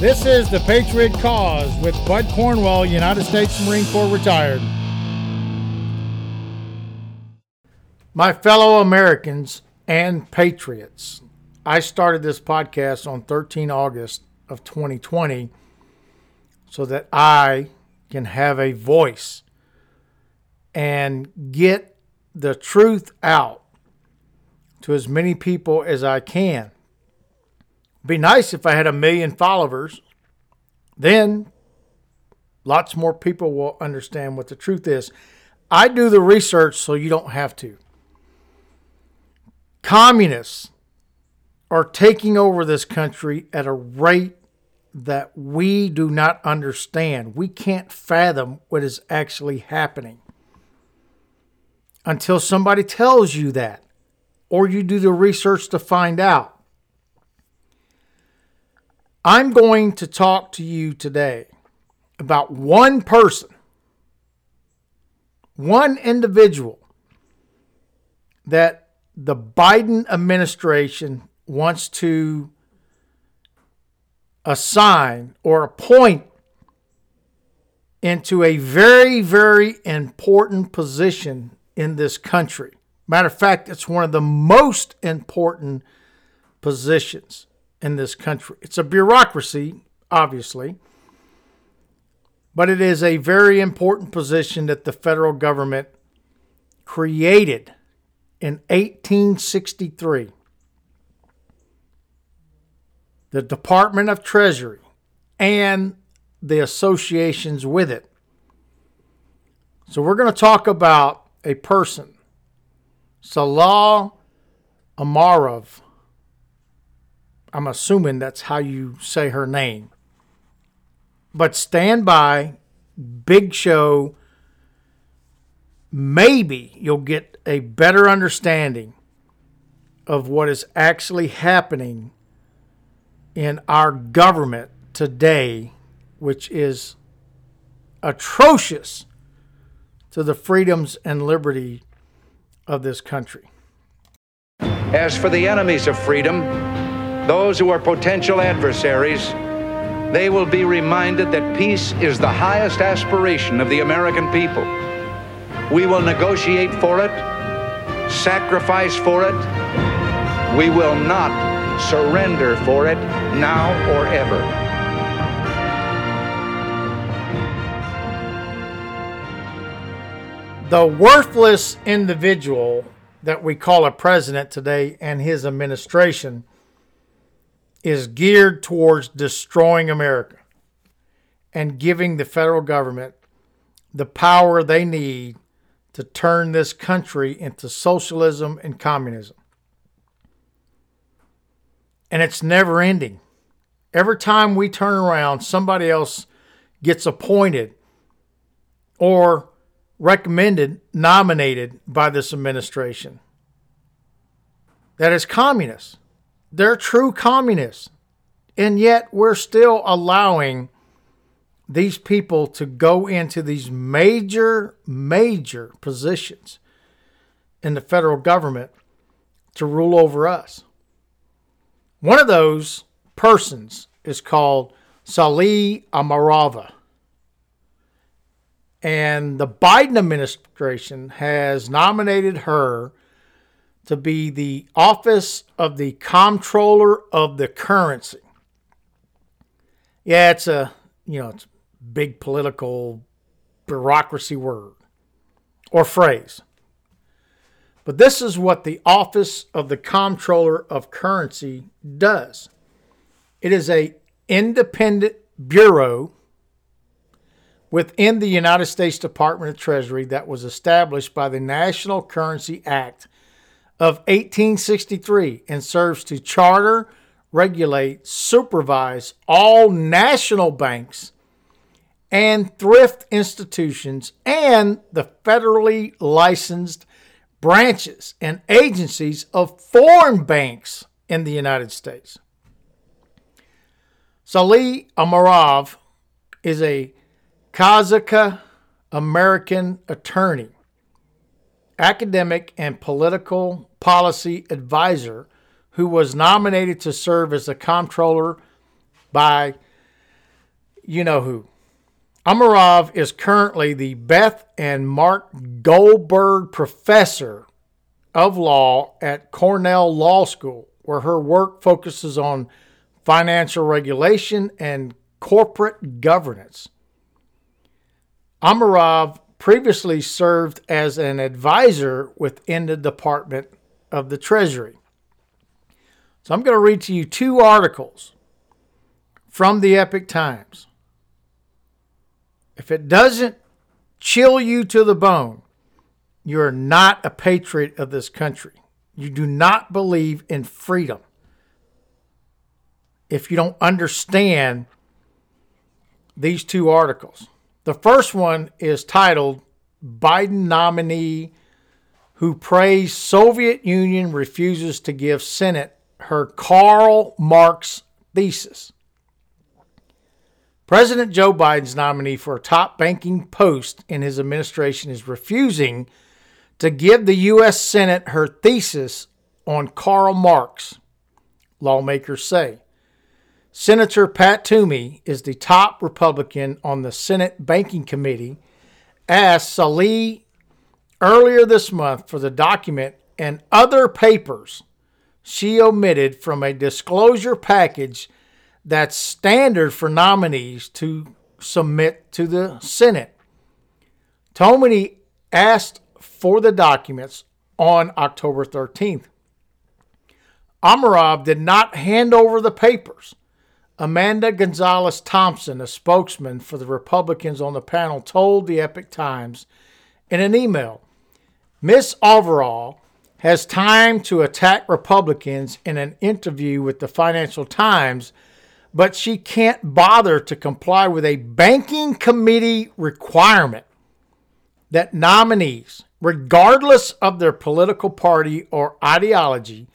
This is the Patriot Cause with Bud Cornwell, United States Marine Corps retired. My fellow Americans and patriots, I started this podcast on 13 August of 2020 so that I can have a voice and get the truth out to as many people as I can. Be nice if I had a million followers. Then lots more people will understand what the truth is. I do the research so you don't have to. Communists are taking over this country at a rate that we do not understand. We can't fathom what is actually happening until somebody tells you that or you do the research to find out. I'm going to talk to you today about one person, one individual that the Biden administration wants to assign or appoint into a very, very important position in this country. Matter of fact, it's one of the most important positions in this country. It's a bureaucracy, obviously, but it is a very important position that the federal government created in 1863. The Department of Treasury and the associations with it. So, we're going to talk about a person, Salah Omarov I'm assuming that's how you say her name. But stand by, big show. Maybe you'll get a better understanding of what is actually happening in our government today, which is atrocious to the freedoms and liberty of this country. As for the enemies of freedom, those who are potential adversaries, they will be reminded that peace is the highest aspiration of the American people. We will negotiate for it, sacrifice for it. We will not surrender for it now or ever. The worthless individual that we call a president today and his administration is geared towards destroying America and giving the federal government the power they need to turn this country into socialism and communism. And it's never ending. Every time we turn around, somebody else gets appointed or recommended, nominated by this administration that is communists. They're true communists. And yet we're still allowing these people to go into these major, major positions in the federal government to rule over us. One of those persons is called Salih Amarava. And the Biden administration has nominated her to be the office of the comptroller of the currency. Yeah, it's a, you know, it's big political bureaucracy word or phrase. But this is what the office of the comptroller of currency does. It is a independent bureau within the United States Department of Treasury that was established by the National Currency Act of 1863 and serves to charter, regulate, supervise all national banks and thrift institutions and the federally licensed branches and agencies of foreign banks in the United States. Salih Amarov is a Kazakh American attorney academic and political policy advisor who was nominated to serve as the comptroller by you know who. Amarov is currently the Beth and Mark Goldberg Professor of Law at Cornell Law School, where her work focuses on financial regulation and corporate governance. Amarov previously served as an advisor within the Department of the Treasury. So I'm going to read to you two articles from the Epoch Times. If it doesn't chill you to the bone, you're not a patriot of this country. You do not believe in freedom. If you don't understand these two articles, the first one is titled Biden nominee who praised Soviet Union refuses to give Senate her Karl Marx thesis. President Joe Biden's nominee for a top banking post in his administration is refusing to give the U.S. Senate her thesis on Karl Marx, lawmakers say. Senator Pat Toomey is the top Republican on the Senate Banking Committee, asked Salih earlier this month for the document and other papers she omitted from a disclosure package that's standard for nominees to submit to the Senate. Toomey asked for the documents on October 13th. Amarov did not hand over the papers. Amanda Gonzalez Thompson, a spokesman for the Republicans on the panel, told the Epoch Times in an email Miss Overall has time to attack Republicans in an interview with the Financial Times, but she can't bother to comply with a banking committee requirement that nominees, regardless of their political party or ideology,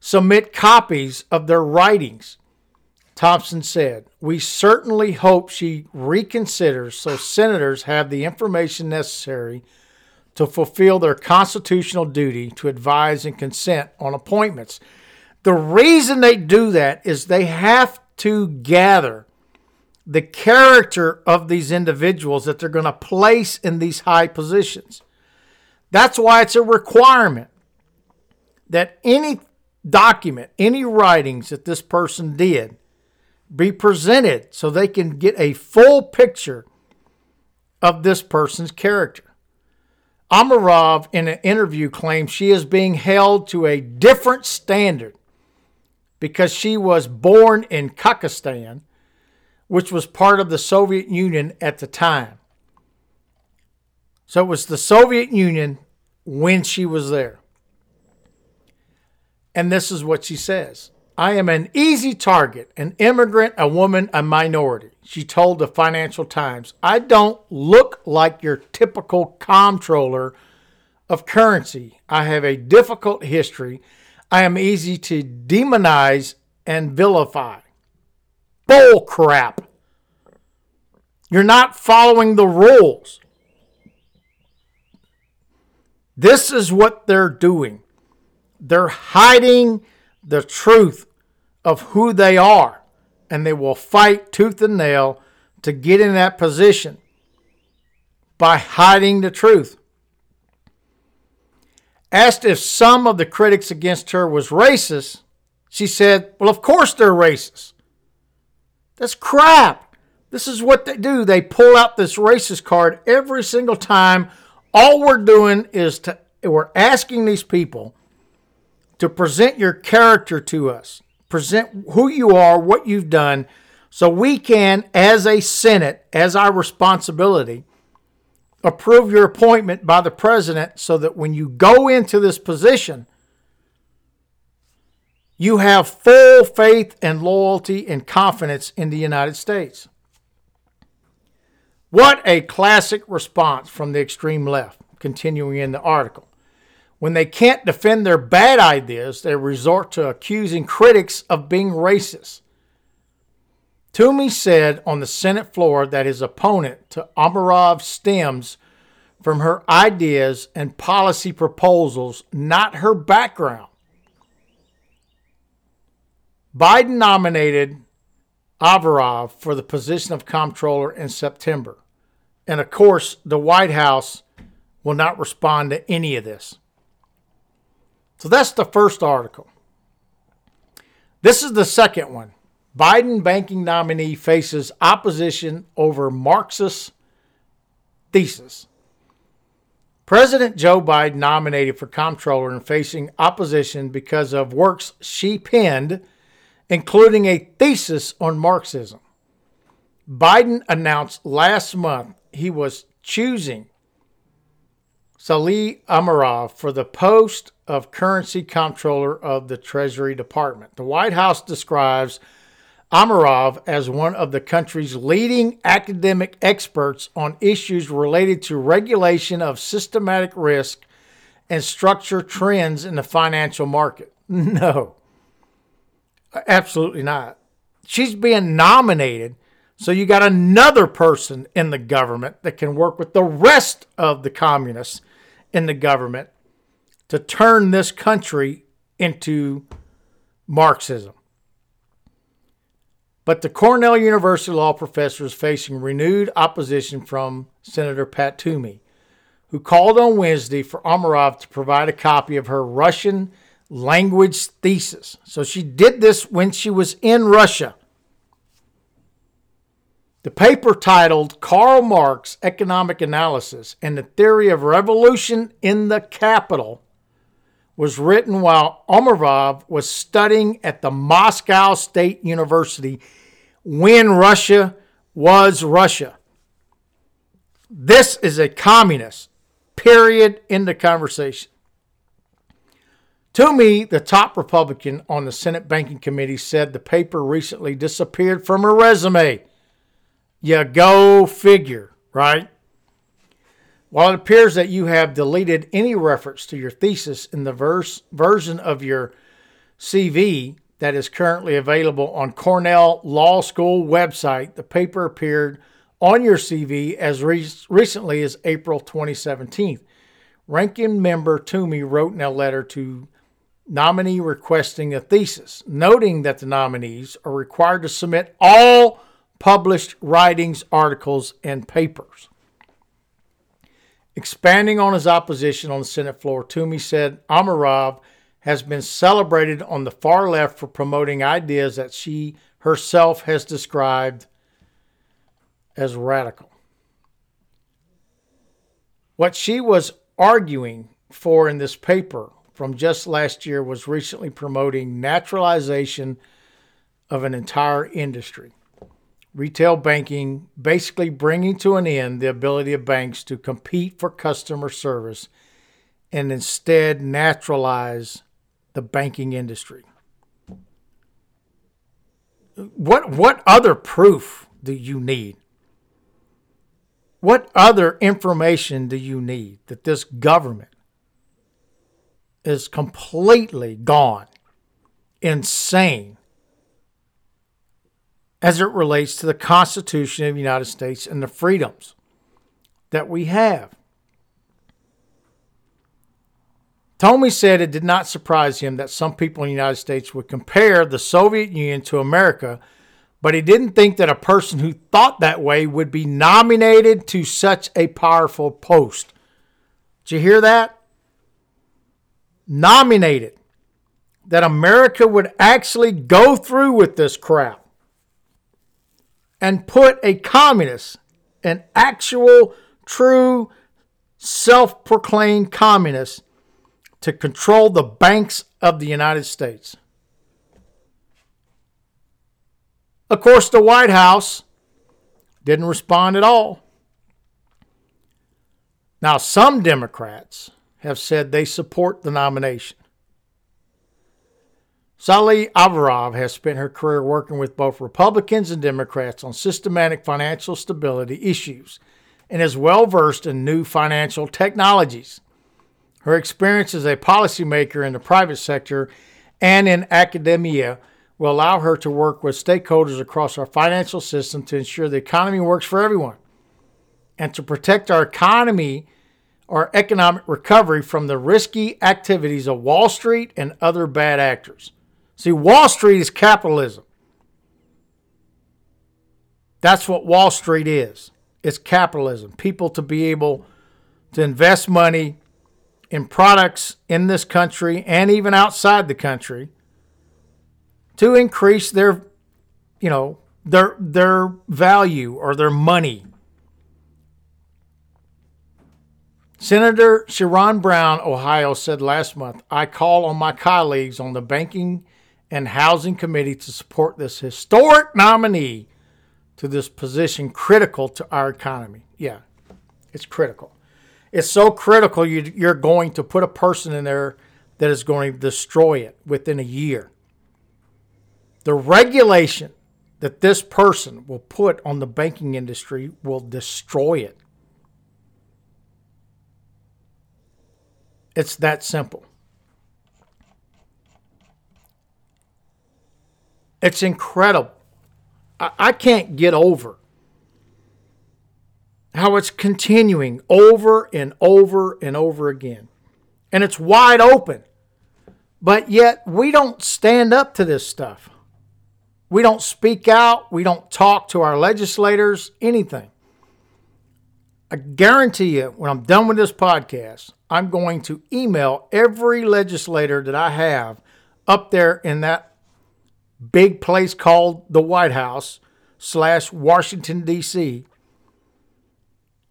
submit copies of their writings Thompson said, We certainly hope she reconsiders so senators have the information necessary to fulfill their constitutional duty to advise and consent on appointments. The reason they do that is they have to gather the character of these individuals that they're going to place in these high positions. That's why it's a requirement that any document, any writings that this person did, be presented so they can get a full picture of this person's character. Amarov, in an interview, claims she is being held to a different standard because she was born in Kazakhstan, which was part of the Soviet Union at the time. So it was the Soviet Union when she was there. And this is what she says I am an easy target, an immigrant, a woman, a minority, she told the Financial Times. I don't look like your typical comptroller of currency. I have a difficult history. I am easy to demonize and vilify. Bull crap. You're not following the rules. This is what they're doing. They're hiding the truth of who they are, and they will fight tooth and nail to get in that position by hiding the truth. Asked if some of the critics against her was racist, she said, Well, of course they're racist. That's crap. This is what they do. They pull out this racist card every single time. All we're doing is to we're asking these people to present your character to us, present who you are, what you've done, so we can, as a Senate, as our responsibility, approve your appointment by the president so that when you go into this position, you have full faith and loyalty and confidence in the United States. What a classic response from the extreme left, continuing in the article. When they can't defend their bad ideas, they resort to accusing critics of being racist. Toomey said on the Senate floor that his opponent to Amarov stems from her ideas and policy proposals, not her background. Biden nominated Averov for the position of comptroller in September. And of course, the White House will not respond to any of this. So that's the first article. This is the second one. Biden banking nominee faces opposition over Marxist thesis. President Joe Biden nominated for comptroller and facing opposition because of works she penned including a thesis on Marxism. Biden announced last month he was choosing Salih Amarov for the post of currency comptroller of the Treasury Department. The White House describes Amarov as one of the country's leading academic experts on issues related to regulation of systematic risk and structure trends in the financial market. No. Absolutely not. She's being nominated. So you got another person in the government that can work with the rest of the communists in the government to turn this country into Marxism. But the Cornell University law professor is facing renewed opposition from Senator Pat Toomey, who called on Wednesday for Amarov to provide a copy of her Russian language thesis. So she did this when she was in Russia. The paper titled Karl Marx Economic Analysis and the Theory of Revolution in the Capital was written while Omarov was studying at the Moscow State University when Russia was Russia. This is a communist, period, in the conversation. Toomey, the top Republican on the Senate Banking Committee, said the paper recently disappeared from her resume. You go figure, right? While it appears that you have deleted any reference to your thesis in the verse, version of your CV that is currently available on Cornell Law School website, the paper appeared on your CV as re- recently as April 2017. Ranking member Toomey wrote in a letter to nominee requesting a thesis, noting that the nominees are required to submit all published writings, articles, and papers. Expanding on his opposition on the Senate floor, Toomey said Amarov has been celebrated on the far left for promoting ideas that she herself has described as radical. What she was arguing for in this paper from just last year was recently promoting naturalization of an entire industry. Retail banking basically bringing to an end the ability of banks to compete for customer service and instead naturalize the banking industry. What, what other proof do you need? What other information do you need that this government is completely gone, insane, as it relates to the Constitution of the United States and the freedoms that we have. Toomey said it did not surprise him that some people in the United States would compare the Soviet Union to America, but he didn't think that a person who thought that way would be nominated to such a powerful post. Did you hear that? nominated that America would actually go through with this crap and put a communist, an actual, true, self proclaimed communist, to control the banks of the United States. Of course, the White House didn't respond at all. Now, some Democrats have said they support the nomination. Salih Averov has spent her career working with both Republicans and Democrats on systematic financial stability issues and is well versed in new financial technologies. Her experience as a policymaker in the private sector and in academia will allow her to work with stakeholders across our financial system to ensure the economy works for everyone and to protect our economy our economic recovery from the risky activities of Wall Street and other bad actors. See, Wall Street is capitalism. That's what Wall Street is. It's capitalism. People to be able to invest money in products in this country and even outside the country to increase their you know their their value or their money. Senator Sherrod Brown, Ohio, said last month, I call on my colleagues on the Banking and Housing Committee to support this historic nominee to this position critical to our economy. Yeah, it's critical. It's so critical you, you're going to put a person in there that is going to destroy it within a year. The regulation that this person will put on the banking industry will destroy it. It's that simple. It's incredible. I, can't get over how it's continuing over and over and over again. And it's wide open. But yet we don't stand up to this stuff. We don't speak out. We don't talk to our legislators, anything. I guarantee you, when I'm done with this podcast, I'm going to email every legislator that I have up there in that big place called the White House slash Washington, D.C.,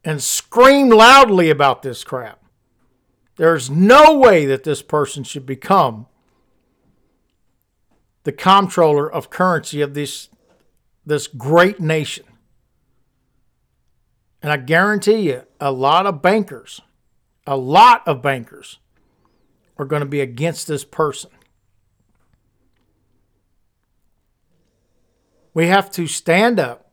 and scream loudly about this crap. There's no way that this person should become the comptroller of currency of this, this great nation. And I guarantee you, a lot of bankers, a lot of bankers are going to be against this person. We have to stand up.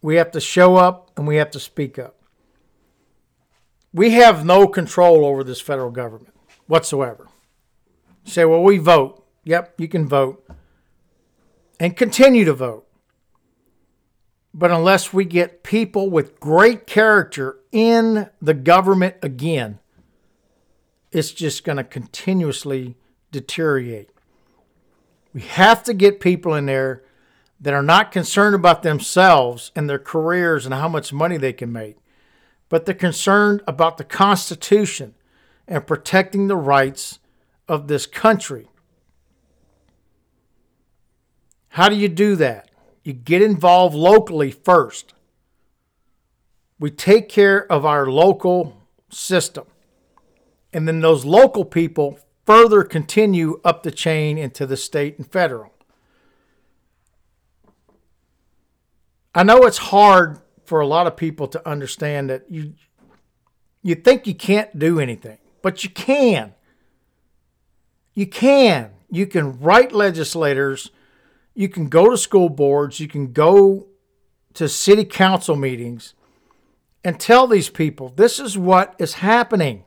We have to show up and we have to speak up. We have no control over this federal government whatsoever. Say, well, we vote. Yep, you can vote and continue to vote. But unless we get people with great character in the government again, it's just going to continuously deteriorate. We have to get people in there that are not concerned about themselves and their careers and how much money they can make, but they're concerned about the Constitution and protecting the rights of this country. How do you do that? You get involved locally first. We take care of our local system. And then those local people further continue up the chain into the state and federal. I know it's hard for a lot of people to understand that you you think you can't do anything, but you can. You can. You can write legislators, you can go to school boards, you can go to city council meetings and tell these people this is what is happening.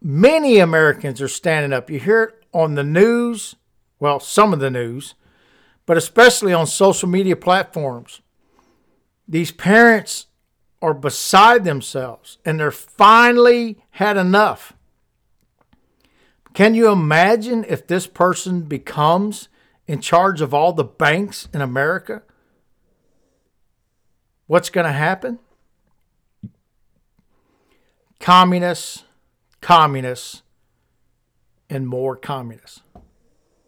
Many Americans are standing up. You hear it on the news, well, some of the news but especially on social media platforms. These parents are beside themselves and they're finally had enough. Can you imagine if this person becomes in charge of all the banks in America? What's going to happen? Communists, communists, and more communists.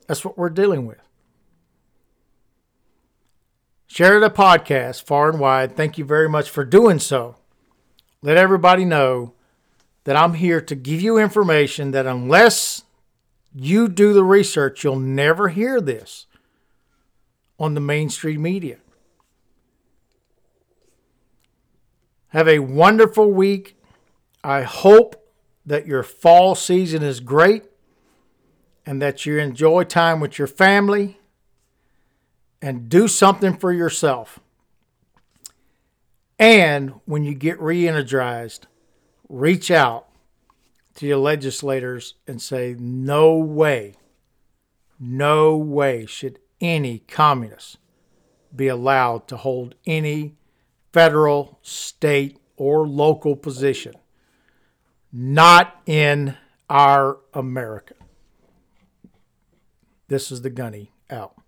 That's what we're dealing with. Share the podcast far and wide. Thank you very much for doing so. Let everybody know that I'm here to give you information that unless you do the research, you'll never hear this on the mainstream media. Have a wonderful week. I hope that your fall season is great and that you enjoy time with your family and do something for yourself. And when you get re energized, reach out to your legislators and say, no way, no way should any communist be allowed to hold any federal, state, or local position. Not in our America. This is the gunny out.